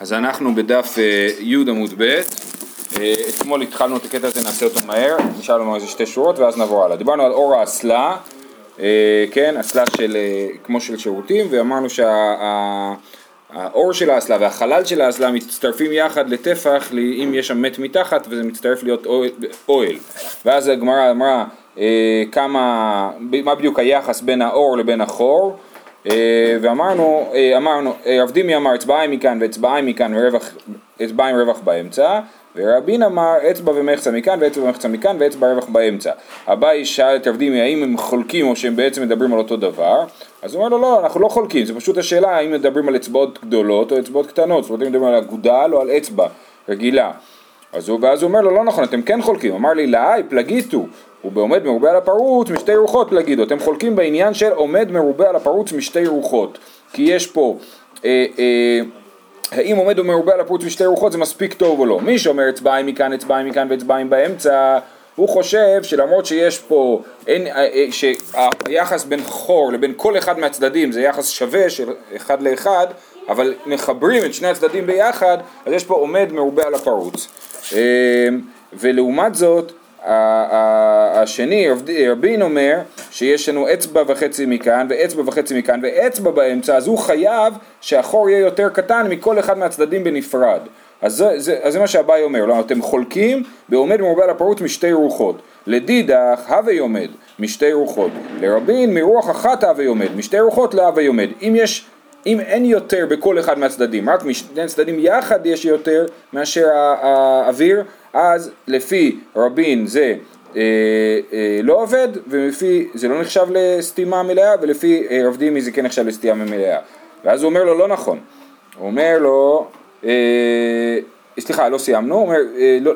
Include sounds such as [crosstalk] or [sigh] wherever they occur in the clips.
אז אנחנו בדף אה, י' עמוד ב', אה, אתמול התחלנו את הקטע הזה, נעשה אותו מהר, נשאר לנו איזה שתי שורות ואז נעבור הלאה. דיברנו על אור האסלה, אה, כן, אסלה של, כמו של שירותים, ואמרנו שהאור של האסלה והחלל של האסלה מצטרפים יחד לטפח, אם יש שם מת מתחת וזה מצטרף להיות אוהל. ואז הגמרא אמרה כמה, מה בדיוק היחס בין האור לבין החור. אה, ואמרנו, אה, אמרנו, אה, רב דימי אמר אצבעיים מכאן ואצבעיים מכאן ורווח, אצבעיים רווח באמצע. ורבין אמר אצבע ומחצה מכאן ואצבע ומחצה מכאן ואצבע רווח באמצע. אביי שאל את רב דימי האם הם חולקים או שהם בעצם מדברים על אותו דבר? אז הוא אומר לו לא, אנחנו לא חולקים, זה פשוט השאלה האם מדברים על אצבעות גדולות או אצבעות קטנות, זאת אומרת אם מדברים על אגודל או על אצבע רגילה אז הוא, ואז הוא אומר לו לא נכון אתם כן חולקים, אמר לי לאי פלגיסטו הוא בעומד מרובה על הפרוץ משתי רוחות להגיד, אתם חולקים בעניין של עומד מרובה על הפרוץ משתי רוחות, כי יש פה, אה, אה, האם עומד מרובה על הפרוץ משתי רוחות זה מספיק טוב או לא, מי שאומר אצבעיים מכאן, אצבעיים מכאן ואצבעיים באמצע, הוא חושב שלמרות שיש פה, אין, אה, אה, שהיחס בין חור לבין כל אחד מהצדדים זה יחס שווה של אחד לאחד, אבל מחברים את שני הצדדים ביחד, אז יש פה עומד מרובה על הפרוץ. אה, ולעומת זאת, השני, רבין אומר שיש לנו אצבע וחצי מכאן ואצבע וחצי מכאן ואצבע באמצע, אז הוא חייב שהחור יהיה יותר קטן מכל אחד מהצדדים בנפרד. אז זה, זה, אז זה מה שאביי אומר, לא, אתם חולקים בעומד מרובה על הפרוץ משתי רוחות. לדידך הווי עומד משתי רוחות. לרבין מרוח אחת הווי עומד, משתי רוחות להווי עומד. אם יש אם אין יותר בכל אחד מהצדדים, רק משני הצדדים יחד יש יותר מאשר האוויר, אז לפי רבין זה אה, אה, לא עובד, ולפי זה לא נחשב לסתימה מלאה, ולפי אה, רב דימי זה כן נחשב לסתימה מלאה. ואז הוא אומר לו לא נכון, הוא אומר לו, אה, סליחה לא סיימנו, הוא אומר, אה, לא,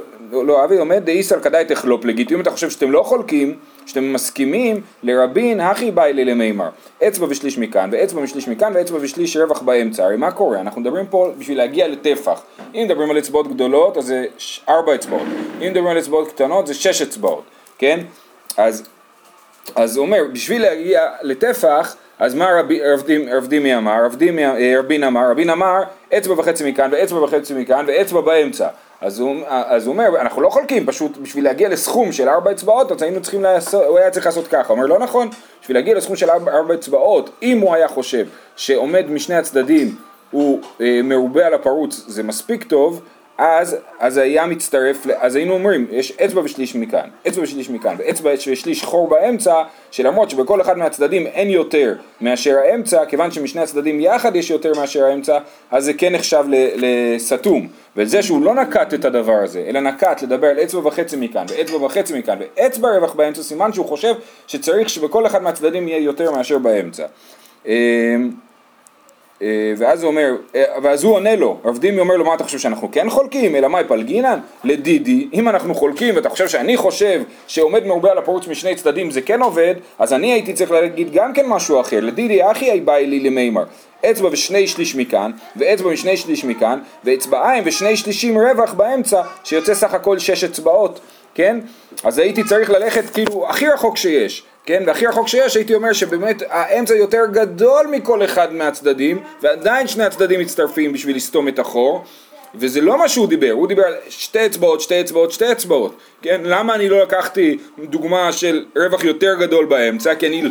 לא אבי עומד דאיסר כדאי תחלופ לגיטי, אם אתה חושב שאתם לא חולקים, שאתם מסכימים לרבין הכי באי לי למימר, אצבע ושליש מכאן ואצבע ושליש מכאן ואצבע ושליש רווח באמצע, הרי מה קורה? אנחנו מדברים פה בשביל להגיע לטפח, אם מדברים על אצבעות גדולות אז זה ארבע אצבעות, אם מדברים על אצבעות קטנות זה שש אצבעות, כן? אז, אז הוא אומר, בשביל להגיע לטפח אז מה רבי, רב דימי אמר? רב דימי, אה, רבין אמר, רבין אמר אצבע וחצי מכאן ואצבע וחצי מכאן ואצבע באמצע אז הוא, אז הוא אומר, אנחנו לא חולקים, פשוט בשביל להגיע לסכום של ארבע אצבעות, אז היינו צריכים לעשות, הוא היה צריך לעשות ככה. הוא אומר, לא נכון, בשביל להגיע לסכום של ארבע, ארבע אצבעות, אם הוא היה חושב שעומד משני הצדדים הוא אה, מרובה על הפרוץ, זה מספיק טוב, אז, אז היה מצטרף, אז היינו אומרים, יש אצבע ושליש מכאן, אצבע ושליש מכאן, ואצבע ושליש חור באמצע, שלמרות שבכל אחד מהצדדים אין יותר מאשר האמצע, כיוון שמשני הצדדים יחד יש יותר מאשר האמצע, אז זה כן נחשב לסתום. וזה שהוא לא נקט את הדבר הזה, אלא נקט לדבר על אצבע וחצי מכאן, ואצבע וחצי מכאן, ואצבע רווח באמצע, סימן שהוא חושב שצריך שבכל אחד מהצדדים יהיה יותר מאשר באמצע. אה, ואז הוא אומר, אה, ואז הוא עונה לו, רב דימי אומר לו מה אתה חושב שאנחנו כן חולקים, אלא מאי פלגינן? לדידי, אם אנחנו חולקים ואתה חושב שאני חושב שעומד מרובה על הפרוץ משני צדדים זה כן עובד, אז אני הייתי צריך להגיד גם כן משהו אחר, לדידי אחי אי באי לי למימר, אצבע ושני שליש מכאן, ואצבע ושני שליש מכאן, ואצבעיים ושני שלישים רווח באמצע, שיוצא סך הכל שש אצבעות, כן? אז הייתי צריך ללכת כאילו הכי רחוק שיש. כן, והכי רחוק שיש הייתי אומר שבאמת האמצע יותר גדול מכל אחד מהצדדים ועדיין שני הצדדים מצטרפים בשביל לסתום את החור וזה לא מה שהוא דיבר, הוא דיבר על שתי אצבעות, שתי אצבעות, שתי אצבעות. כן, למה אני לא לקחתי דוגמה של רווח יותר גדול באמצע? כי אני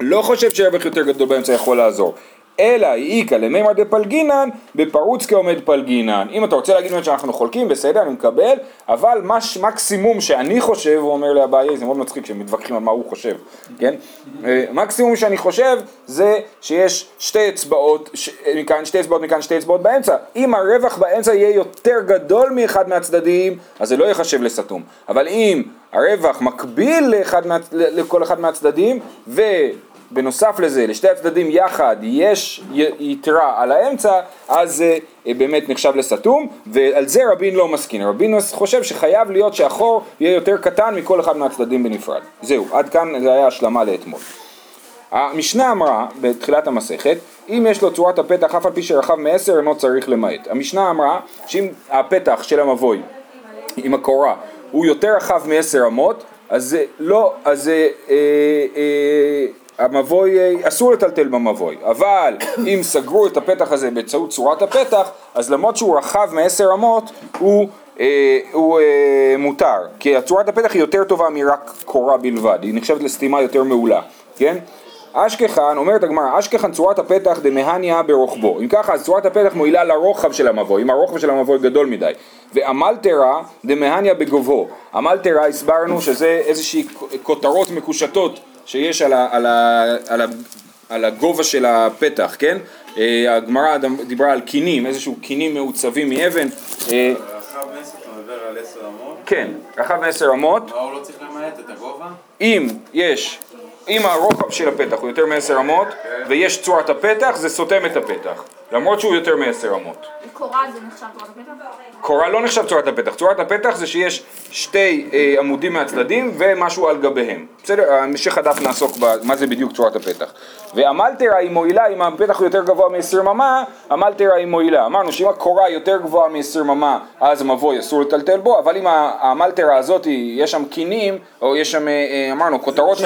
לא חושב שרווח יותר גדול באמצע יכול לעזור אלא איכא למימר דפלגינן בפרוץ כעומד פלגינן. אם אתה רוצה להגיד שאנחנו חולקים, בסדר, אני מקבל, אבל מש, מקסימום שאני חושב, הוא אומר לאביי, זה מאוד מצחיק שהם מתווכחים על מה הוא חושב, כן? אה, מקסימום שאני חושב זה שיש שתי אצבעות ש... מכאן, שתי אצבעות מכאן, שתי אצבעות באמצע. אם הרווח באמצע יהיה יותר גדול מאחד מהצדדים, אז זה לא ייחשב לסתום. אבל אם הרווח מקביל לאחד מה... לכל אחד מהצדדים, ו... בנוסף לזה, לשתי הצדדים יחד יש יתרה על האמצע, אז זה אה, באמת נחשב לסתום, ועל זה רבין לא מסכים. רבין חושב שחייב להיות שהחור יהיה יותר קטן מכל אחד מהצדדים בנפרד. זהו, עד כאן זה היה השלמה לאתמול. המשנה אמרה בתחילת המסכת, אם יש לו צורת הפתח אף על פי שרחב מעשר אינו צריך למעט. המשנה אמרה שאם הפתח של המבוי עם הקורה הוא יותר רחב מעשר אמות, אז זה לא, אז זה אה, אה, המבוי, אה, אסור לטלטל במבוי, אבל אם סגרו את הפתח הזה באמצעות צורת הפתח, אז למרות שהוא רחב מעשר אמות, הוא, אה, הוא אה, מותר, כי צורת הפתח היא יותר טובה מרק קורה בלבד, היא נחשבת לסתימה יותר מעולה, כן? אשכחן, אומרת הגמרא, אשכחן צורת הפתח דמהניה ברוחבו. אם ככה, אז צורת הפתח מועילה לרוחב של המבוי, אם הרוחב של המבוי גדול מדי. ואמלתרה דמהניה בגובהו. אמלתרה הסברנו שזה איזושהי כותרות מקושטות שיש על, ה, על, ה, על, ה, על הגובה של הפתח, כן? אה, הגמרא דיברה על קינים, איזשהו קינים מעוצבים מאבן. אה? כן, רחב מעשר אמות. מה, הוא לא צריך למעט את הגובה? אם יש אם הרוחב של הפתח הוא יותר מעשר אמות ויש צורת הפתח זה סותם את הפתח למרות שהוא יותר מעשר אמות. קורה זה נחשב צורת הפתח? קורה לא נחשב צורת הפתח, צורת הפתח זה שיש שתי אה, עמודים מהצדדים ומשהו על גביהם. בסדר, המשך הדף נעסוק במה זה בדיוק צורת הפתח. ואמלתרה היא מועילה, אם הפתח הוא יותר גבוה מ-20 ממה, אמלתרה היא מועילה. אמרנו שאם הקורה יותר גבוהה מ-20 ממה, אז המבוי אסור לטלטל בו, אבל אם האמלתרה הזאת, יש שם קינים, או יש שם, אה, אה, אמרנו, כותרות,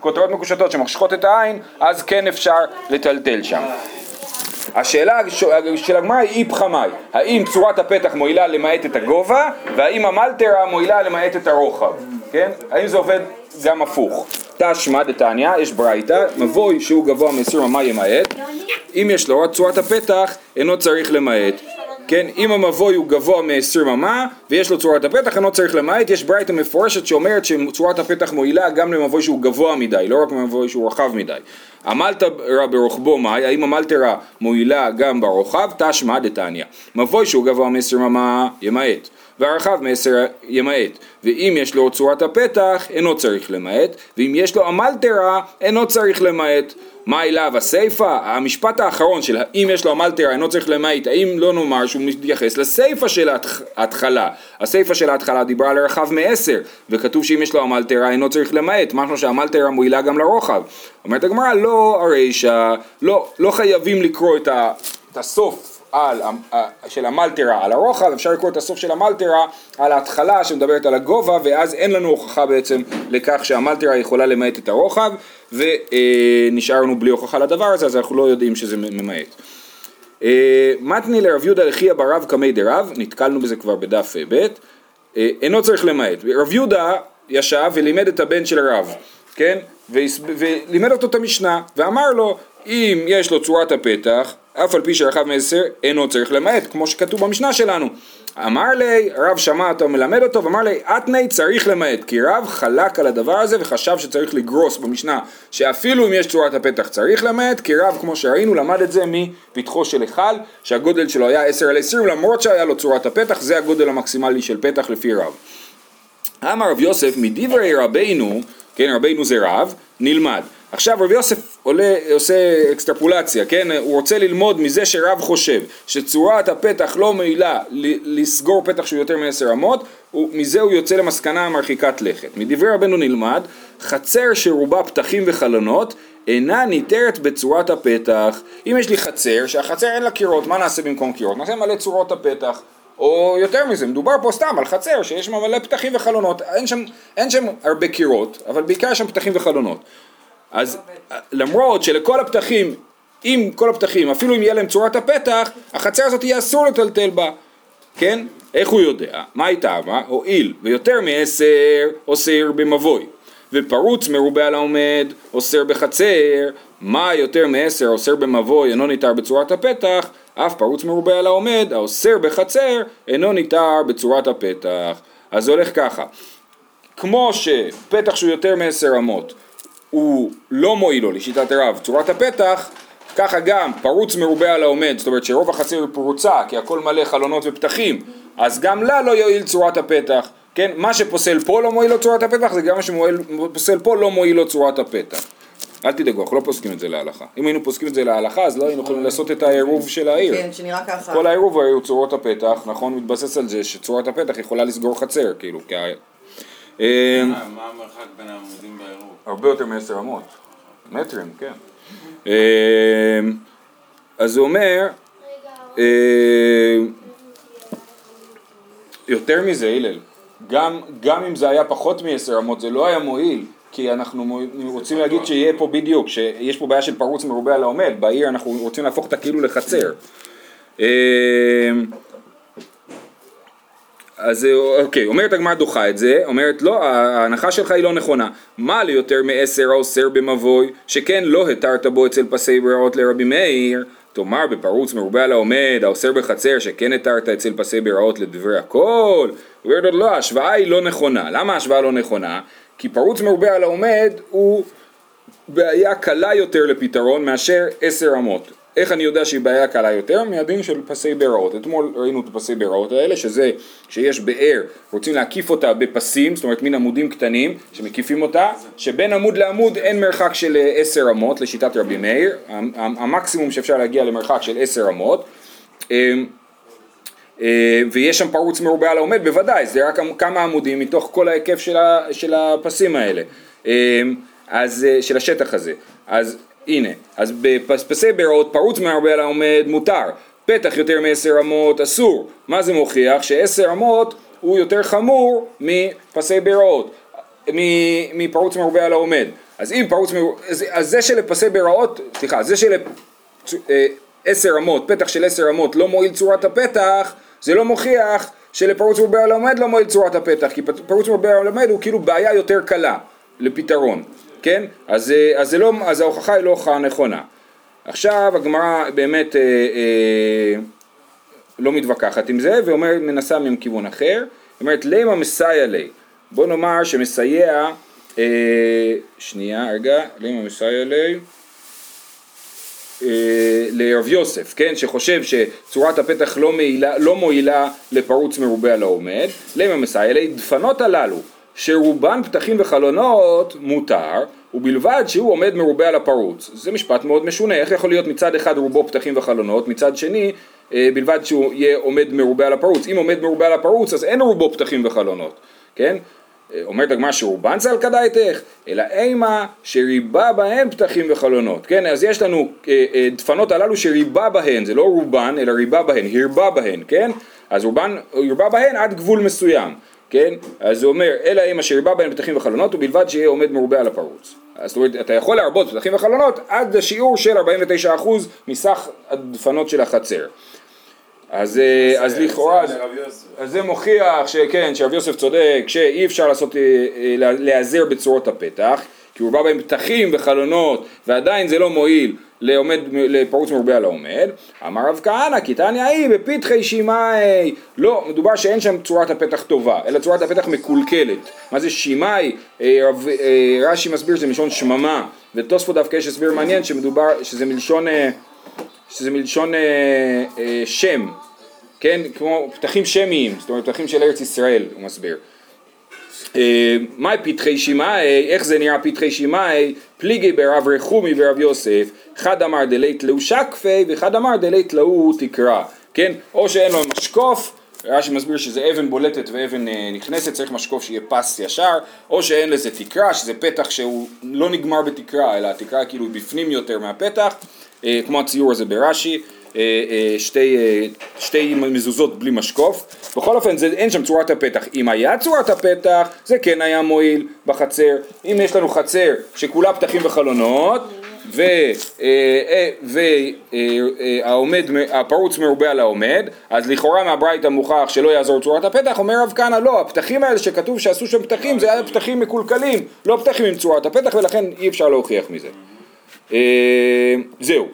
כותרות מקושטות שמחשכות את העין, אז כן אפשר לטלטל שם. השאלה של הגמרא היא איפכא מאי, האם צורת הפתח מועילה למעט את הגובה, והאם המלטרה מועילה למעט את הרוחב, כן? האם זה עובד גם הפוך? תשמע דתניא, יש ברייתא, מבוי שהוא גבוה מ-20 אמה ימעט, אם יש לו צורת הפתח אינו צריך למעט. כן, אם המבוי הוא גבוה מ-20 אמה ויש לו צורת הפתח, אינו צריך למעט, יש ברייתא מפורשת שאומרת שצורת הפתח מועילה גם למבוי שהוא גבוה מדי, לא רק למבוי שהוא רחב מדי. המלתרה ברוחבו מאי, האם המלתרה מועילה גם ברוחב? תשמע דתניא. מבוי שהוא גבוה מ-20 אמה ימעט. והרחב מעשר ימעט, ואם יש לו צורת הפתח אינו צריך למעט, ואם יש לו המלתרה אינו צריך למעט. מה אליו הסיפא? המשפט האחרון של האם יש לו המלטרה אינו צריך למעט, האם לא נאמר שהוא מתייחס לסיפא של ההתחלה. הסיפא של ההתחלה דיברה על רחב מעשר, וכתוב שאם יש לו המלטרה אינו צריך למעט, משהו שהמלטרה מועילה גם לרוחב. אומרת הגמרא לא הרישא, לא, לא חייבים לקרוא את, ה, את הסוף על, של המלטרה על הרוחב, אפשר לקרוא את הסוף של המלטרה על ההתחלה שמדברת על הגובה ואז אין לנו הוכחה בעצם לכך שהמלטרה יכולה למעט את הרוחב ונשארנו בלי הוכחה לדבר הזה אז אנחנו לא יודעים שזה ממעט. אה, מתני לרב יהודה לחייא ברב קמי דרב, נתקלנו בזה כבר בדף ב', אה, אינו צריך למעט. רב יהודה ישב ולימד את הבן של הרב, כן? ולימד אותו את המשנה ואמר לו אם יש לו צורת הפתח אף על פי שרחב מעשר אינו צריך למעט, כמו שכתוב במשנה שלנו. אמר לי, הרב שמע אותו מלמד אותו, ואמר לי, אתני צריך למעט, כי רב חלק על הדבר הזה וחשב שצריך לגרוס במשנה, שאפילו אם יש צורת הפתח צריך למעט, כי רב, כמו שראינו, למד את זה מפתחו של היכל, שהגודל שלו היה 10 על 20, למרות שהיה לו צורת הפתח, זה הגודל המקסימלי של פתח לפי רב. אמר רב יוסף, מדברי רבינו, כן, רבינו זה רב, נלמד. עכשיו רבי יוסף עולה, עושה אקסטרפולציה, כן? הוא רוצה ללמוד מזה שרב חושב שצורת הפתח לא מועילה לסגור פתח שהוא יותר מעשר אמות, ומזה הוא יוצא למסקנה מרחיקת לכת. מדברי רבנו נלמד, חצר שרובה פתחים וחלונות אינה ניתרת בצורת הפתח. אם יש לי חצר, שהחצר אין לה קירות, מה נעשה במקום קירות? נעשה מלא צורות הפתח. או יותר מזה, מדובר פה סתם על חצר שיש מלא פתחים וחלונות, אין שם, אין שם הרבה קירות, אבל בעיקר יש שם פתחים וחלונות. אז למרות שלכל הפתחים, אם כל הפתחים, אפילו אם יהיה להם צורת הפתח, החצר הזאת יהיה אסור לטלטל בה, כן? איך הוא יודע? מה הייתה? מה? הואיל ויותר מעשר אוסר במבוי ופרוץ מרובה על העומד אוסר בחצר מה יותר מעשר אוסר במבוי אינו ניתר בצורת הפתח אף פרוץ מרובה על העומד האוסר בחצר אינו ניתר בצורת הפתח אז זה הולך ככה כמו שפתח שהוא יותר מעשר אמות הוא לא מועיל לו לשיטת הרב, צורת הפתח, ככה גם פרוץ מרובה על העומד, זאת אומרת שרוב החצר היא פרוצה, כי הכל מלא חלונות ופתחים, אז גם לה לא יועיל צורת הפתח, כן? מה שפוסל פה לא מועיל לו צורת הפתח, זה גם מה שפוסל פה לא מועיל לו צורת הפתח. אל תדאגו, אנחנו לא פוסקים את זה להלכה. אם היינו פוסקים את זה להלכה, אז לא היינו יכולים לעשות את העירוב של העיר. כן, שנראה ככה. כל העירוב היו צורות הפתח, נכון? מתבסס על זה שצורת הפתח יכולה לסגור חצר, כאילו, מה המרחק בין העמודים בעירוב? הרבה יותר מעשר אמות, מטרים, כן. אמ, אז הוא אומר, אמ, יותר מזה הלל, גם, גם אם זה היה פחות מעשר אמות זה לא היה מועיל, כי אנחנו רוצים להגיד שיהיה פה בדיוק, שיש פה בעיה של פרוץ מרובה על העומד, בעיר אנחנו רוצים להפוך אותה כאילו לחצר. אה, אז אוקיי, אומרת הגמרא דוחה את זה, אומרת לא, ההנחה שלך היא לא נכונה. מה ליותר מעשר האוסר במבוי, שכן לא התרת בו אצל פסי ברירות לרבי מאיר, תאמר בפרוץ מרובה על העומד, האוסר בחצר, שכן התרת אצל פסי ברירות לדברי הכל. אומרת עוד לא, ההשוואה היא לא נכונה. למה ההשוואה לא נכונה? כי פרוץ מרובה על העומד הוא בעיה קלה יותר לפתרון מאשר עשר אמות. איך אני יודע שהיא בעיה קלה יותר? מהדין של פסי ביראות. אתמול ראינו את הפסי ביראות האלה, שזה שיש באר, רוצים להקיף אותה בפסים, זאת אומרת מין עמודים קטנים שמקיפים אותה, שבין עמוד לעמוד אין מרחק של אה, עשר אמות לשיטת רבי מאיר, המ- המ- המקסימום שאפשר להגיע למרחק של עשר אמות. אה, ויש שם פרוץ מרובה על העומד, בוודאי, זה רק כמה עמודים מתוך כל ההיקף של, הפסים האלה, אה, אז, אה, של השטח הזה. אז הנה, אז בפסי בירות פרוץ מרובה על העומד מותר, פתח יותר מעשר אמות אסור. מה זה מוכיח? שעשר אמות הוא יותר חמור מפסי בירות, מפרוץ מרובה על העומד. אז אם פרוץ מרובה, אז, זה שלפסי בירות, סליחה, זה של... עשר אמות, פתח של עשר אמות לא מועיל צורת הפתח, זה לא מוכיח שלפרוץ מרובה על העומד לא מועיל צורת הפתח, כי פרוץ מרובה על העומד הוא כאילו בעיה יותר קלה לפתרון, כן? אז, אה, אז, זה לא, אז ההוכחה היא לא הוכחה נכונה. עכשיו הגמרא באמת אה, אה, לא מתווכחת עם זה ואומרת, מנסה מכיוון אחר, אומרת למה מסייע לי, בוא נאמר שמסייע, אה, שנייה רגע, למה מסייע לי, לרב יוסף, כן, שחושב שצורת הפתח לא, מעילה, לא מועילה לפרוץ מרובה על העומד, למה מסייע לי? דפנות הללו, שרובן פתחים וחלונות מותר, ובלבד שהוא עומד מרובה על הפרוץ. זה משפט מאוד משונה, איך יכול להיות מצד אחד רובו פתחים וחלונות, מצד שני אה, בלבד שהוא יהיה עומד מרובה על הפרוץ. אם עומד מרובה על הפרוץ אז אין רובו פתחים וחלונות, כן? אומרת הגמרא שרובן צל כדאיתך, אלא אימה שריבה בהן פתחים וחלונות, כן? אז יש לנו אה, אה, דפנות הללו שריבה בהן, זה לא רובן, אלא ריבה בהן, הרבה בהן, כן? אז רובן, הרבה בהן עד גבול מסוים, כן? אז הוא אומר, אלא אימה שריבה בהן פתחים וחלונות, ובלבד שיהיה עומד מרובה על הפרוץ. אז זאת אומרת, אתה יכול להרבות פתחים וחלונות עד השיעור של 49% מסך הדפנות של החצר. אז, אה, אז לכאורה, זה לרב יוסף. אז זה מוכיח שכן, שרב יוסף צודק, שאי אפשר לעשות, אה, אה, לה- להיעזר בצורות הפתח, כי הוא בא בהם פתחים וחלונות, ועדיין זה לא מועיל לעומד, לפרוץ מרובה על העומד. אמר רב כהנא, כי תניא היא בפתחי שמאי. לא, מדובר שאין שם צורת הפתח טובה, אלא צורת הפתח מקולקלת. מה זה שמאי? אה, אה, רש"י מסביר שזה מלשון שממה, ותוספות דווקא יש הסבר מעניין שמדובר, שזה מלשון, אה, שזה מלשון אה, אה, שם. כן, כמו פתחים שמיים, זאת אומרת פתחים של ארץ ישראל, הוא מסביר. אה, מהי פתחי שמאי, איך זה נראה פתחי שמאי, פליגי ברב רחומי ורב יוסף, אחד אמר דלית להו שקפי ואחד אמר דלית להו תקרא, כן, או שאין לו משקוף, רש"י מסביר שזה אבן בולטת ואבן אה, נכנסת, צריך משקוף שיהיה פס ישר, או שאין לזה תקרה, שזה פתח שהוא לא נגמר בתקרה, אלא התקרה כאילו היא בפנים יותר מהפתח, כמו הציור הזה ברש"י, אה, אה, שתי, אה, שתי מזוזות בלי משקוף. בכל אופן זה, אין שם צורת הפתח. אם היה צורת הפתח זה כן היה מועיל בחצר. אם יש לנו חצר שכולה פתחים וחלונות והעומד, הפרוץ מרובה על העומד, אז לכאורה מהברייתא מוכח שלא יעזור צורת הפתח, אומר רב כהנא לא, הפתחים האלה שכתוב שעשו שם פתחים זה היה פתחים מקולקלים, לא פתחים עם צורת הפתח ולכן אי אפשר להוכיח מזה. אה, זהו.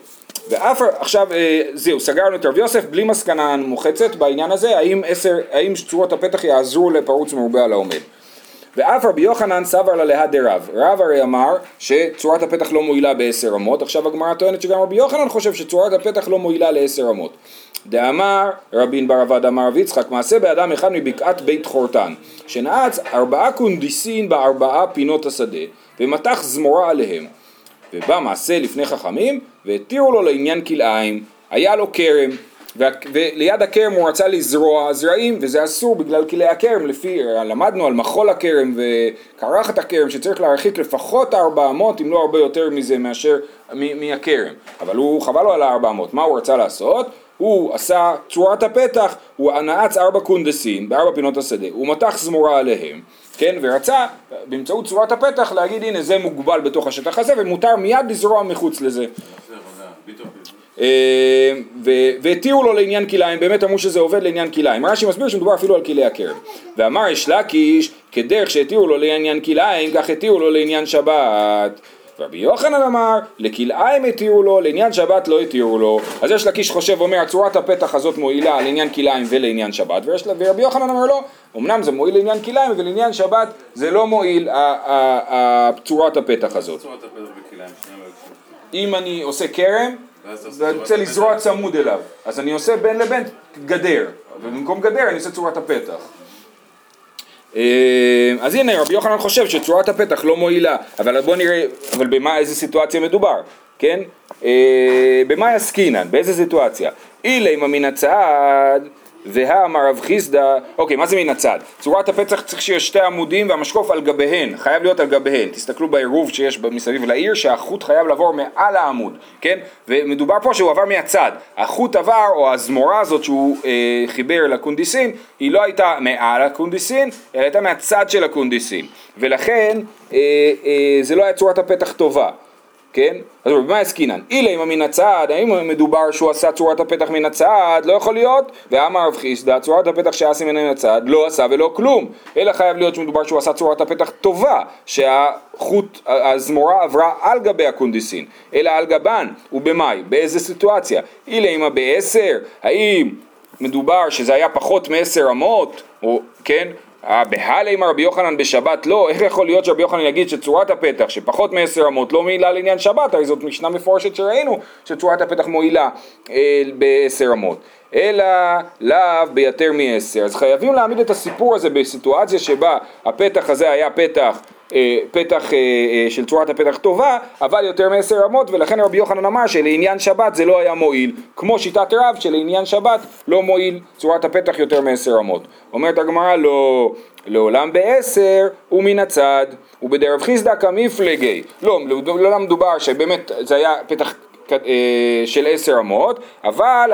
ואף עכשיו אה, זהו, סגרנו את רב יוסף בלי מסקנה מוחצת בעניין הזה, האם, עשר, האם צורות הפתח יעזרו לפרוץ מרובה על העומד. ואף רבי יוחנן סבר לה להא דרב, רב הרי אמר שצורת הפתח לא מועילה בעשר אמות, עכשיו הגמרא טוענת שגם רבי יוחנן חושב שצורת הפתח לא מועילה לעשר אמות. דאמר רבין בר אבד אמר רב יצחק מעשה באדם אחד מבקעת בית חורתן שנעץ ארבעה קונדיסין בארבעה פינות השדה ומתח זמורה עליהם ובא מעשה לפני חכמים והתירו לו לעניין כלאיים, היה לו כרם וה- וליד הכרם הוא רצה לזרוע זרעים וזה אסור בגלל כלאי הכרם. לפי, למדנו על מחול הכרם וקרחת הכרם שצריך להרחיק לפחות 400 אם לא הרבה יותר מזה מאשר מהכרם. אבל הוא חבל לו על ה-400, מה הוא רצה לעשות? הוא עשה צורת הפתח, הוא נעץ ארבע קונדסים בארבע פינות השדה, הוא מתח זמורה עליהם כן, ורצה באמצעות צורת הפתח להגיד הנה זה מוגבל בתוך השטח הזה ומותר מיד לזרוע מחוץ לזה. אה, והתירו לו לעניין כלאיים, באמת אמרו שזה עובד לעניין כלאיים. רש"י מסביר שמדובר אפילו על כלי הכרם. ואמר יש לקיש, כדרך שהתירו לו לעניין כלאיים, כך התירו לו לעניין שבת. רבי יוחנן אמר, לכלאיים התירו לו, לעניין שבת לא התירו לו. אז יש לקיש חושב, אומר, צורת הפתח הזאת מועילה לעניין כלאיים ולעניין שבת, ויש, לה- ורבי יוחנן אומר לא, אמנם זה מועיל לעניין כלאיים, ולעניין שבת זה לא מועיל צורת הפתח הזאת. אם אני עושה כרם, ואני רוצה. לזרוע צמוד אליו, אז אני עושה בין לבין גדר, ובמקום גדר אני עושה צורת הפתח. אה, אז הנה רבי יוחנן חושב שצורת הפתח לא מועילה, אבל בוא נראה, אבל במה, איזה סיטואציה מדובר, כן? אה, במה עסקינן, באיזה סיטואציה? אילי מן הצד והאמר רב חיסדא, אוקיי, מה זה מן הצד? צורת הפצח צריך שיהיה שתי עמודים והמשקוף על גביהן, חייב להיות על גביהן. תסתכלו בעירוב שיש מסביב לעיר, שהחוט חייב לעבור מעל העמוד, כן? ומדובר פה שהוא עבר מהצד. החוט עבר, או הזמורה הזאת שהוא אה, חיבר לקונדיסין, היא לא הייתה מעל הקונדיסין, אלא הייתה מהצד של הקונדיסין. ולכן אה, אה, זה לא היה צורת הפתח טובה. כן? אז במה עסקינן? אילי מן הצד, האם מדובר שהוא עשה צורת הפתח מן הצד? לא יכול להיות. ואמר רב חיסדא, צורת הפתח שעשה מן הצד לא עשה ולא כלום. אלא חייב להיות שמדובר שהוא עשה צורת הפתח טובה, שהחוט, הזמורה עברה על גבי הקונדיסין, אלא על גבן, ובמאי? באיזה סיטואציה? אילי עמה בעשר, האם מדובר שזה היה פחות מעשר אמות, או כן? אה, בהלי מר רבי יוחנן בשבת לא, איך יכול להיות שרבי יוחנן יגיד שצורת הפתח שפחות מעשר אמות לא מועילה לעניין שבת, הרי זאת משנה מפורשת שראינו שצורת הפתח מועילה אה, בעשר אמות, אלא לאו ביותר מעשר, אז חייבים להעמיד את הסיפור הזה בסיטואציה שבה הפתח הזה היה פתח אה, פתח אה, אה, של צורת הפתח טובה, אבל יותר מעשר אמות, ולכן רבי יוחנן אמר שלעניין שבת זה לא היה מועיל, כמו שיטת רב שלעניין שבת לא מועיל צורת הפתח יותר מעשר אמות. אומרת הגמרא לא, לעולם בעשר ומן הצד, ובדרב חיסדא כמפלגי. לא, לעולם מדובר שבאמת זה היה פתח אה, של עשר אמות, אבל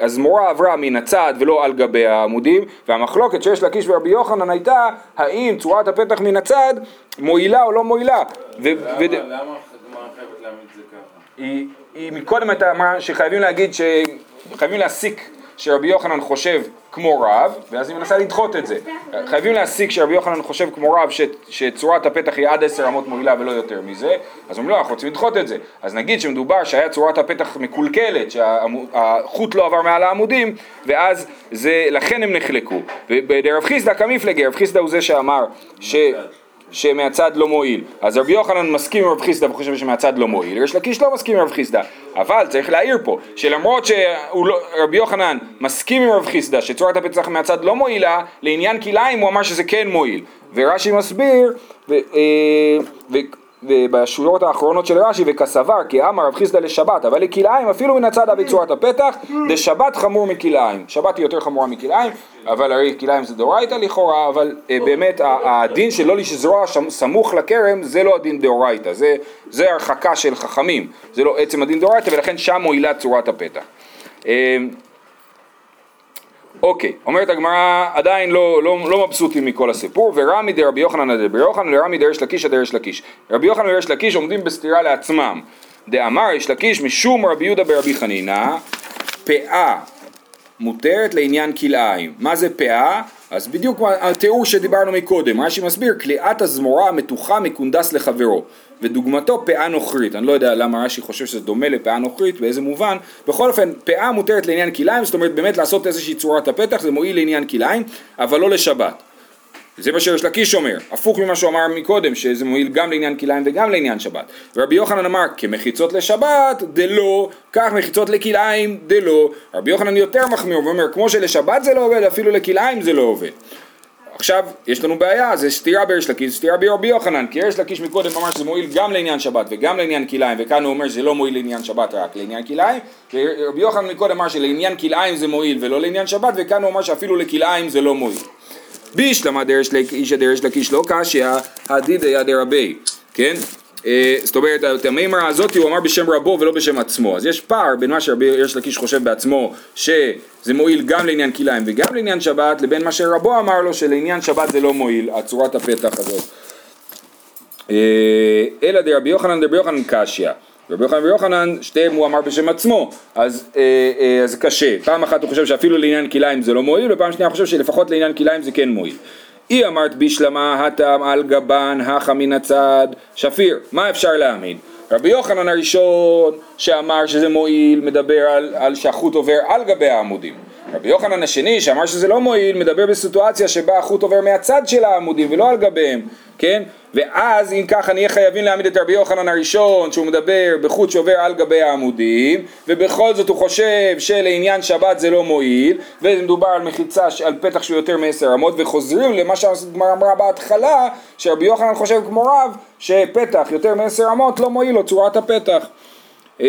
הזמורה עברה מן הצד ולא על גבי העמודים, והמחלוקת שיש לקיש ורבי יוחנן הייתה האם צורת הפתח מן הצד מועילה או לא מועילה. ו- למה הגמרא חייבת להעמיד את זה ככה? היא, היא מקודם הייתה אמרה שחייבים להגיד שחייבים להסיק שרבי יוחנן חושב כמו רב, ואז היא מנסה לדחות את זה. חייבים להסיק שרבי יוחנן חושב כמו רב ש, שצורת הפתח היא עד עשר אמות מועילה ולא יותר מזה, אז אומרים לא, אנחנו רוצים לדחות את זה. אז נגיד שמדובר שהיה צורת הפתח מקולקלת, שהחוט לא עבר מעל העמודים, ואז זה, לכן הם נחלקו. ובדרב חיסדא כמפלגי, רב חיסדא הוא זה שאמר ש... שמהצד לא מועיל. אז רבי יוחנן מסכים עם רב חיסדא וחושב שמהצד לא מועיל, ריש לקיש לא מסכים עם רב חיסדא. אבל צריך להעיר פה, שלמרות שרבי יוחנן מסכים עם רב חיסדא שצורת הפצח מהצד לא מועילה, לעניין כלאיים הוא אמר שזה כן מועיל. ורש"י מסביר, ו, אה, ו, ובשורות האחרונות של רש"י, וכסבר, כי אמר רב חיסדא לשבת, אבל לכלאיים אפילו מן הצד אבי צורת הפתח, דשבת חמור מכלאיים. שבת היא יותר חמורה מכלאיים, אבל הרי כלאיים זה דאורייתא לכאורה, אבל אה, באמת ה- הדין של לא לזרוע שם- סמוך לכרם זה לא הדין דאורייתא, זה, זה הרחקה של חכמים, זה לא עצם הדין דאורייתא ולכן שם מועילה צורת הפתח. אוקיי, אומרת הגמרא, עדיין לא, לא, לא מבסוטים מכל הסיפור, ורמי דרבי יוחנן עד רבי יוחנן, לרמי דרש לקיש עד רש לקיש. רבי יוחנן ורש לקיש עומדים בסתירה לעצמם. דאמר יש לקיש משום רבי יהודה ברבי חנינא, פאה מותרת לעניין כלאיים. מה זה פאה? אז בדיוק התיאור שדיברנו מקודם, רש"י מסביר, כליאת הזמורה המתוחה מקונדס לחברו, ודוגמתו פאה נוכרית, אני לא יודע למה רש"י חושב שזה דומה לפאה נוכרית, באיזה מובן, בכל אופן, פאה מותרת לעניין כלאיים, זאת אומרת באמת לעשות איזושהי צורת הפתח, זה מועיל לעניין כלאיים, אבל לא לשבת. זה מה שריש לקיש אומר, הפוך ממה שהוא אמר מקודם, שזה מועיל גם לעניין כלאיים וגם לעניין שבת. ורבי יוחנן אמר, כמחיצות לשבת, דלא, כך מחיצות לכלאיים, דלא. רבי יוחנן יותר מחמיר, הוא אומר, כמו שלשבת זה לא עובד, אפילו לכלאיים זה לא עובד. עכשיו, יש לנו בעיה, זה סתירה בריש לקיש, סתירה ברבי יוחנן, כי ריש לקיש מקודם אמר שזה מועיל גם לעניין שבת וגם לעניין כלאיים, וכאן הוא אומר שזה לא מועיל לעניין שבת, רק לעניין כלאיים, כי רבי יוחנן מקודם אמר שלעניין כלאיים זה מועיל ולא לעניין שבת, וכאן הוא אמר שאפילו לכלאיים זה לא מועיל. בישלמה דרש לקיש דרש לקיש לא קשיא, הדידיה דרבי, כן? אה, זאת אומרת, את המימרה הזאת הוא אמר בשם רבו ולא בשם עצמו, אז יש פער בין מה שרבי יש לקיש חושב בעצמו, שזה מועיל גם לעניין כלאיים וגם לעניין שבת, לבין מה שרבו אמר לו שלעניין שבת זה לא מועיל, הצורת הפתח הזאת. אה, אלא דרבי יוחנן דרבי יוחנן קשיא. רבי יוחנן ויוחנן, שתיהם הוא אמר בשם עצמו, אז אה, אה, זה קשה. פעם אחת הוא חושב שאפילו לעניין כלאיים זה לא מועיל, ופעם שנייה הוא חושב שלפחות לעניין כלאיים זה כן מועיל. אי אמרת בשלמה הטעם על גבן הכה מן הצד שפיר, מה אפשר להעמיד? רבי יוחנן הראשון שאמר שזה מועיל מדבר על, על שהחוט עובר על גבי העמודים רבי יוחנן השני שאמר שזה לא מועיל מדבר בסיטואציה שבה החוט עובר מהצד של העמודים ולא על גביהם כן? ואז אם ככה נהיה חייבים להעמיד את רבי יוחנן הראשון שהוא מדבר בחוט שעובר על גבי העמודים ובכל זאת הוא חושב שלעניין שבת זה לא מועיל ומדובר על מחיצה על פתח שהוא יותר מעשר אמות וחוזרים למה שהגמרא אמרה בהתחלה שרבי יוחנן חושב כמו רב שפתח יותר מעשר אמות לא מועיל לו צורת הפתח אמ,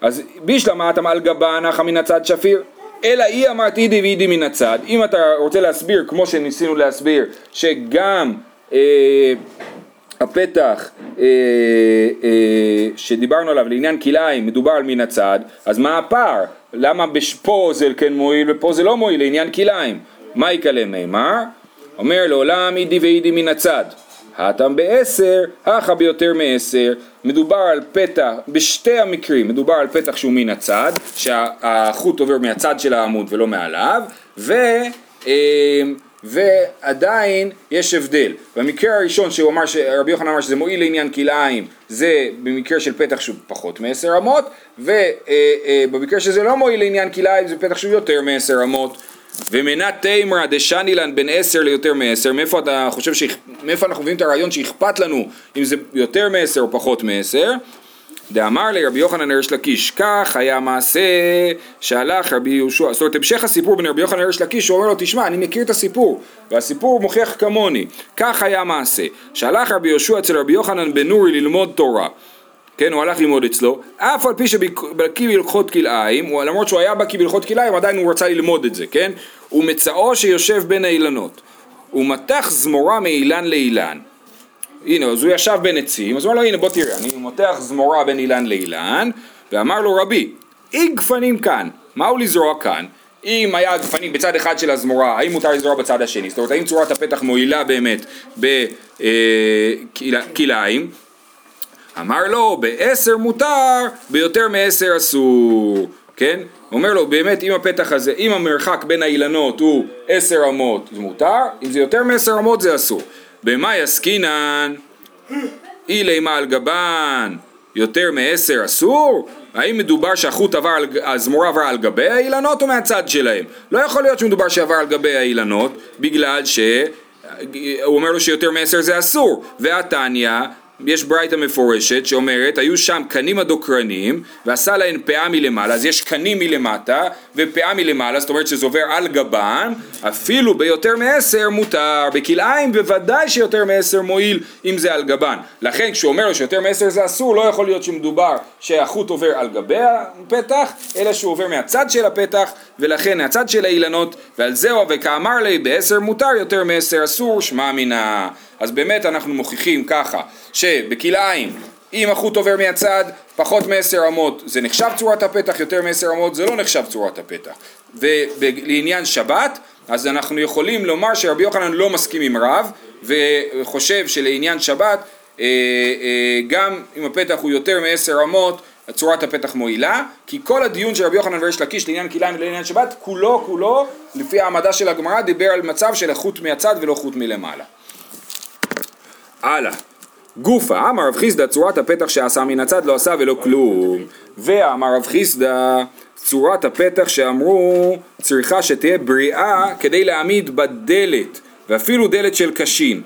אז בישלמה אתה מעל גבה נחה מן הצד שפיר אלא היא אמרת אידי ואידי מן הצד אם אתה רוצה להסביר כמו שניסינו להסביר שגם אה, הפתח אה, אה, שדיברנו עליו לעניין כלאיים מדובר על מן הצד, אז מה הפער? למה פה זה כן מועיל ופה זה לא מועיל לעניין כלאיים? מה יקלה מימר? אומר לעולם אידי ואידי מן הצד. האטם בעשר, הכה ביותר מעשר, מדובר על פתח, בשתי המקרים מדובר על פתח שהוא מן הצד, שהחוט עובר מהצד של העמוד ולא מעליו, ו... ועדיין יש הבדל. במקרה הראשון שהוא אמר, רבי יוחנן אמר שזה מועיל לעניין כלאיים, זה במקרה של פתח שהוא פחות מעשר אמות, ובמקרה אה, אה, שזה לא מועיל לעניין כלאיים זה פתח שהוא יותר מעשר אמות. ומנת תימרא דשנילן בין עשר ליותר מעשר, מאיפה אתה חושב, ש... מאיפה אנחנו מביאים את הרעיון שאכפת לנו אם זה יותר מעשר או פחות מעשר? דאמר לי רבי יוחנן הרש לקיש, כך היה מעשה שהלך רבי יהושע, זאת אומרת המשך הסיפור בין רבי יוחנן הרש לקיש, הוא אומר לו תשמע אני מכיר את הסיפור והסיפור מוכיח כמוני, כך היה מעשה. שהלך רבי יהושע אצל רבי יוחנן בן נורי ללמוד תורה כן, הוא הלך ללמוד אצלו, אף על פי שבקי בהלכות כלאיים, למרות שהוא היה בקי בהלכות כלאיים, עדיין הוא רצה ללמוד את זה, כן? ומצאו שיושב בין האילנות, ומתח זמורה מאילן לאילן, הנה, אז הוא ישב בין עצים, אז הוא אמר לו, הנה בוא תראה, אני מותח זמורה בין אילן לאילן, ואמר לו רבי, אי גפנים כאן, מהו לזרוע כאן? אם היה גפנים בצד אחד של הזמורה, האם מותר לזרוע בצד השני? זאת אומרת, האם צורת הפתח מועילה באמת בכלאיים? אמר לו, בעשר מותר, ביותר מעשר אסור, כן? אומר לו, באמת, אם הפתח הזה, אם המרחק בין האילנות הוא עשר אמות, זה מותר, אם זה יותר מעשר אמות זה אסור. במאי עסקינן אילי מה על גבן יותר מעשר אסור? האם מדובר שהחוט עבר, על, הזמורה עבר על גבי האילנות או מהצד שלהם? לא יכול להיות שמדובר שעבר על גבי האילנות בגלל שהוא אומר לו שיותר מעשר זה אסור והתניא יש ברייתא מפורשת שאומרת היו שם קנים הדוקרנים ועשה להן פאה מלמעלה אז יש קנים מלמטה ופאה מלמעלה זאת אומרת שזה עובר על גבן אפילו ביותר מעשר מותר בכלאיים בוודאי שיותר מעשר מועיל אם זה על גבן. לכן כשהוא אומר לו שיותר מעשר זה אסור לא יכול להיות שמדובר שהחוט עובר על גבי הפתח אלא שהוא עובר מהצד של הפתח ולכן מהצד של האילנות ועל זהו וכאמר לי בעשר מותר יותר מעשר אסור שמע מינה אז באמת אנחנו מוכיחים ככה שבכלאיים אם החוט עובר מהצד פחות מעשר אמות זה נחשב צורת הפתח, יותר מעשר אמות זה לא נחשב צורת הפתח. ולעניין שבת אז אנחנו יכולים לומר שרבי יוחנן לא מסכים עם רב וחושב שלעניין שבת אה, אה, גם אם הפתח הוא יותר מעשר אמות צורת הפתח מועילה, כי כל הדיון של רבי יוחנן וריש לקיש לעניין כלאיים ולעניין שבת, כולו כולו, לפי העמדה של הגמרא, דיבר על מצב של החוט מהצד ולא חוט מלמעלה. הלאה. גופה, אמר רב חיסדא, צורת הפתח שעשה מן הצד לא עשה ולא כלום. ואמר רב חיסדא, צורת הפתח שאמרו צריכה שתהיה בריאה כדי להעמיד בדלת, ואפילו דלת של קשין.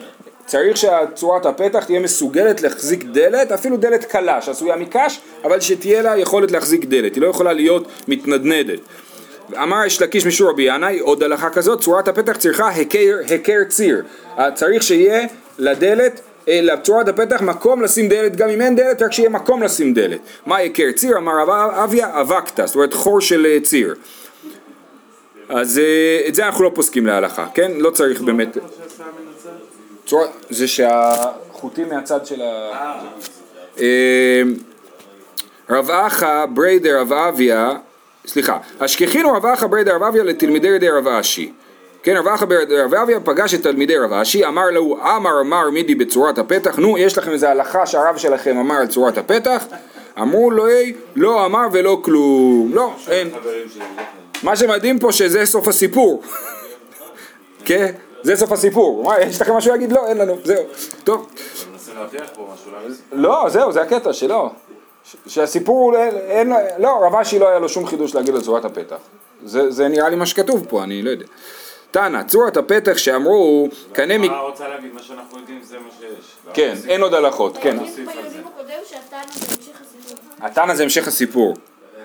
צריך שצורת הפתח תהיה מסוגלת להחזיק דלת, אפילו דלת קלה שעשויה מקש, אבל שתהיה לה יכולת להחזיק דלת, היא לא יכולה להיות מתנדנדת. אמר יש לקיש משור רבי ינאי, עוד הלכה כזאת, צורת הפתח צריכה היכר, היכר ציר. צריך שיהיה לדלת לצורת הפתח מקום לשים דלת, גם אם אין דלת, רק שיהיה מקום לשים דלת. מה היכר ציר? אמר רב אביה, אבקתא, זאת אומרת חור של אה, ציר. אז אה, את זה אנחנו לא פוסקים להלכה, כן? לא צריך באמת... זה שהחוט חוטים מהצד של ה... אה, רב אחא ברי דרב אביה, סליחה, אשכחינו רב אחא ברי דרב אביה לתלמידי דרב אשי. כן, רב אביה פגש את תלמידי רב אשי, אמר לו, אמר אמר מידי בצורת הפתח, נו, יש לכם איזה הלכה שהרב שלכם אמר על צורת הפתח? אמרו לו, היי, לא אמר ולא כלום. לא, אין. מה שמדהים פה שזה סוף הסיפור. כן? זה סוף הסיפור. מה, יש לכם משהו להגיד? לא, אין לנו. זהו. טוב. לא, זהו, זה הקטע שלו. שהסיפור הוא, אין, לא, רב אשי לא היה לו שום חידוש להגיד על צורת הפתח. זה, זה נראה לי מה שכתוב פה, אני לא יודע. תנא, צורת הפתח שאמרו, קנה מ... מה רוצה להגיד? מה שאנחנו יודעים זה מה שיש. לא כן, להוסיף. אין עוד הלכות, כן. הסיפור. התנא זה המשך הסיפור.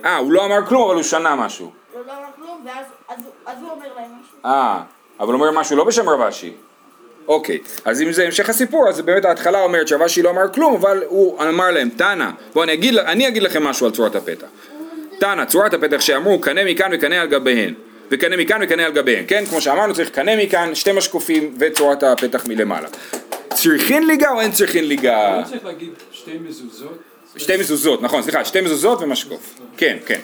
אה, הוא לא אמר כלום, אבל הוא שנה משהו. לא לא אמר כלום, ואז אז הוא- אז הוא אומר להם משהו. אה, אבל אומר משהו לא בשם רב אשי. אוקיי, אז אם זה המשך הסיפור, אז באמת ההתחלה אומרת שרב אשי לא אמר כלום, אבל הוא אמר להם, תנא, בואו אני אני אגיד לכם משהו על צורת הפתח. תנא, צורת הפתח שאמרו, קנה מכאן וקנה על גביהן. וקנה מכאן וקנה על גביהן, כן? כמו שאמרנו, צריך קנה מכאן, שתי משקופים וצורת הפתח מלמעלה. צריכין ליגה או אין צריכין ליגה? לא צריך להגיד שתי מזוזות. שתי מזוזות, נכון, סליחה, שתי מזוזות ומשקוף. כן, כן.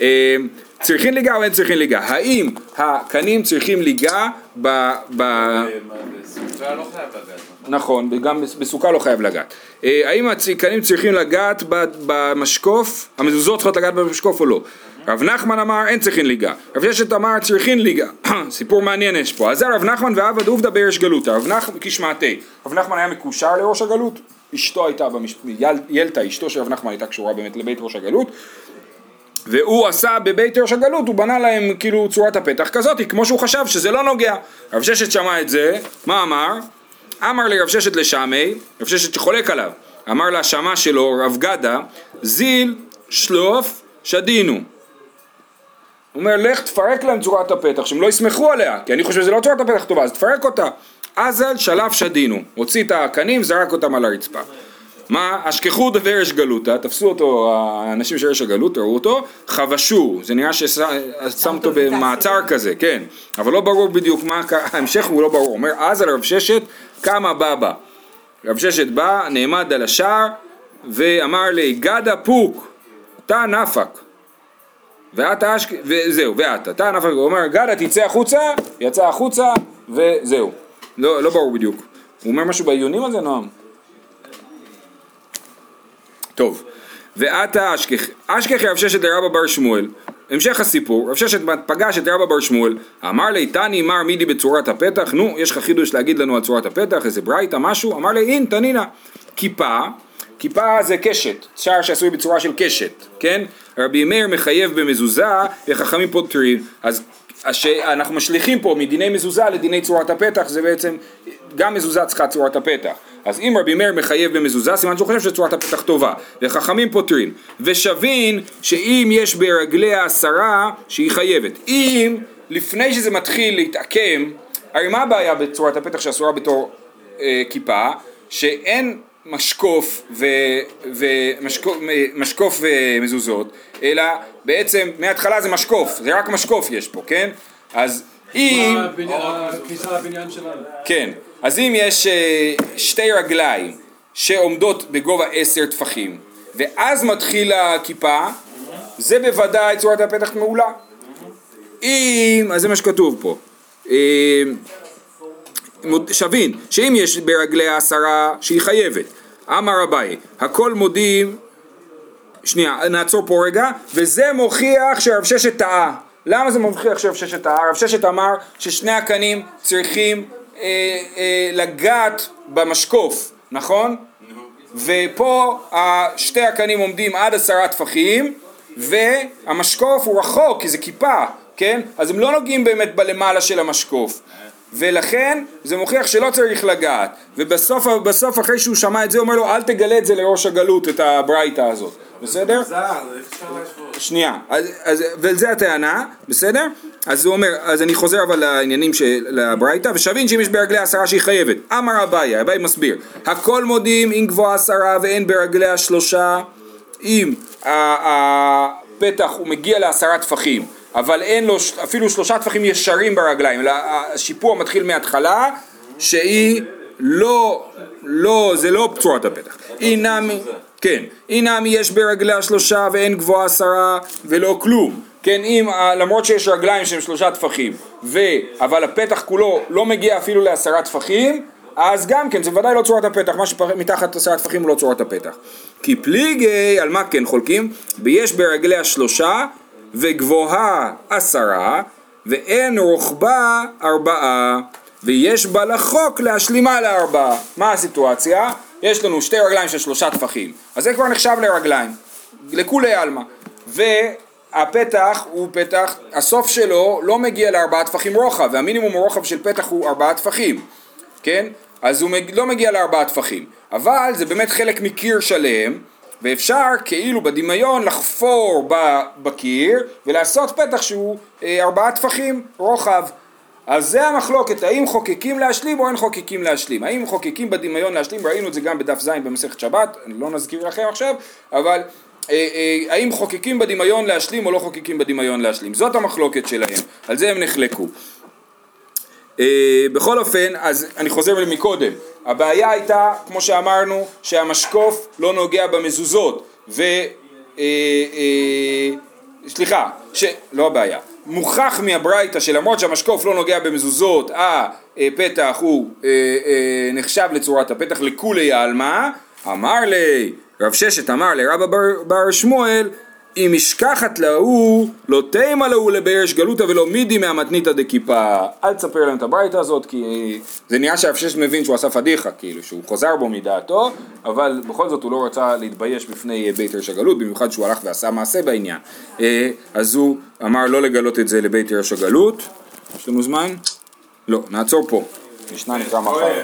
אה, צריכין ליגה או אין צריכין ליגה? האם הקנים צריכים ליגה ב... ב... אה, מה, בסוכה לא חייב לגעת, נכון? נכון, גם בסוכה לא חייב לגעת. אה, האם הקנים צריכים לגעת במשקוף, המזוזות צריכות לגעת במשקוף או לא? רב נחמן אמר אין צריכין ליגה, רב ישת אמר צריכין ליגה, [clears throat] סיפור מעניין יש פה, אז זה רב נחמן ועבד עובדא בריש גלותא, רב נחמן כשמעתי, רב נחמן היה מקושר לראש הגלות, אשתו הייתה, במש... יל... ילתא, אשתו של רב נחמן הייתה קשורה באמת לבית ראש הגלות, והוא עשה בבית ראש הגלות, הוא בנה להם כאילו צורת הפתח כזאת, כמו שהוא חשב שזה לא נוגע. רב ששת שמע את זה, מה אמר? אמר לרב ששת לשמי, רב ששת שחולק עליו, אמר להשמה שלו, רב גדה, זיל שלוף שדינו. הוא אומר, לך תפרק להם צורת הפתח, שהם לא יסמכו עליה, כי אני חושב שזה לא צורת הפתח טובה, אז תפרק אותה. אזל שלף שדינו, הוציא את הקנים, זרק אותם על הרצפה. מה? אשכחו דברש גלותא, תפסו אותו האנשים של רש הגלות, ראו אותו, חבשו, זה נראה ששם אותו במעצר כזה, כן, אבל לא ברור בדיוק מה, [laughs] ההמשך הוא לא ברור, אומר אז על רב ששת קמה בבא, רב ששת בא, נעמד על השער, ואמר לי גדה פוק, תא נפק, ואתה אשכ... וזהו, ואתה, תא נפק, הוא אומר גדה תצא החוצה, יצא החוצה, וזהו, לא, לא ברור בדיוק, הוא אומר משהו בעיונים על זה נועם? טוב, ועתה אשכח, אשכח רב ששת לרבא בר שמואל, המשך הסיפור, רב ששת פגש את רבא בר שמואל, אמר לי תני מר מידי בצורת הפתח, נו, יש לך חידוש להגיד לנו על צורת הפתח, איזה ברייתא, משהו, אמר לי אין, תנינה, כיפה, כיפה זה קשת, שער שעשוי בצורה של קשת, כן? רבי מאיר מחייב במזוזה וחכמים פותרים, אז שאנחנו משליכים פה מדיני מזוזה לדיני צורת הפתח, זה בעצם, גם מזוזה צריכה צורת הפתח. אז אם רבי מאיר מחייב במזוזה, סימן שהוא חושב שצורת הפתח טובה. וחכמים פותרים. ושבין שאם יש ברגליה עשרה, שהיא חייבת. אם לפני שזה מתחיל להתעקם, הרי מה הבעיה בצורת הפתח שאסורה בתור אה, כיפה? שאין משקוף, ו, ומשקוף משקוף ומזוזות, אלא בעצם מההתחלה זה משקוף, זה רק משקוף יש פה, כן? אז אם... הכניסה לבניין שלנו. כן, אז אם יש אה, שתי רגליים שעומדות בגובה עשר טפחים ואז מתחיל הכיפה, זה בוודאי צורת הפתח מעולה. אם, אז זה מה שכתוב פה. שבין, שאם יש ברגליה עשרה שהיא חייבת. אמר אביי, הכל מודים, שנייה, נעצור פה רגע, וזה מוכיח שרב ששת טעה. למה זה מוכיח שרב ששת טעה? רב ששת אמר ששני הקנים צריכים אה, אה, לגעת במשקוף, נכון? ופה שתי הקנים עומדים עד עשרה טפחים, והמשקוף הוא רחוק, כי זה כיפה, כן? אז הם לא נוגעים באמת בלמעלה של המשקוף. ולכן זה מוכיח שלא צריך לגעת ובסוף בסוף אחרי שהוא שמע את זה אומר לו אל תגלה את זה לראש הגלות את הברייתא הזאת בסדר? שנייה, אז, אז, וזה הטענה, בסדר? אז הוא אומר, אז אני חוזר אבל לעניינים של הברייתא, ושבין שאם יש ברגליה עשרה שהיא חייבת. אמר אביי, אביי מסביר, הכל מודים אם גבוהה עשרה ואין ברגליה שלושה, אם הפתח הוא מגיע לעשרה טפחים, אבל אין לו אפילו שלושה טפחים ישרים ברגליים, אלא השיפוע מתחיל מההתחלה, שהיא לא, לא, זה לא צורת הפתח. אינמי, כן, אינמי יש ברגליה שלושה ואין גבוהה עשרה ולא כלום. כן, אם, אה, למרות שיש רגליים שהם שלושה טפחים, ו, אבל הפתח כולו לא מגיע אפילו לעשרה טפחים, אז גם כן, זה ודאי לא צורת הפתח, מה שמתחת עשרה טפחים הוא לא צורת הפתח. כי פליגי, על מה כן חולקים? ויש ברגליה שלושה וגבוהה עשרה ואין רוחבה ארבעה ויש בה לחוק להשלימה לארבעה. מה הסיטואציה? יש לנו שתי רגליים של שלושה טפחים, אז זה כבר נחשב לרגליים, לכולי עלמא. והפתח הוא פתח, הסוף שלו לא מגיע לארבעה טפחים רוחב, והמינימום רוחב של פתח הוא ארבעה טפחים, כן? אז הוא לא מגיע לארבעה טפחים, אבל זה באמת חלק מקיר שלם, ואפשר כאילו בדמיון לחפור בקיר ולעשות פתח שהוא אה, ארבעה טפחים רוחב. אז זה המחלוקת, האם חוקקים להשלים או אין חוקקים להשלים. האם חוקקים בדמיון להשלים, ראינו את זה גם בדף ז' במסכת שבת, לא נזכיר לכם עכשיו, אבל אה, אה, האם חוקקים בדמיון להשלים או לא חוקקים בדמיון להשלים. זאת המחלוקת שלהם, על זה הם נחלקו. אה, בכל אופן, אז אני חוזר מקודם, הבעיה הייתה, כמו שאמרנו, שהמשקוף לא נוגע במזוזות, ו... אה, אה, סליחה, ש... לא הבעיה, מוכח מהברייתא שלמרות שהמשקוף לא נוגע במזוזות, הפתח הוא נחשב לצורת הפתח לכולי עלמא, אמר לי, רב ששת אמר לרבא בר, בר שמואל, אם משכחת להוא, לא תימה להוא לבאש גלותא ולא מידי מהמתניתא דכיפה. אל תספר להם את הברייתא הזאת, כי זה נראה שהרב ששת מבין שהוא עשה פדיחה, כאילו, שהוא חוזר בו מדעתו, אבל בכל זאת הוא לא רצה להתבייש בפני בית ראש הגלות, במיוחד שהוא הלך ועשה מעשה בעניין. אה, אז הוא אמר לא לגלות את זה לבית ראש הגלות. יש לנו זמן? לא, נעצור פה. משנה נקרא מחר.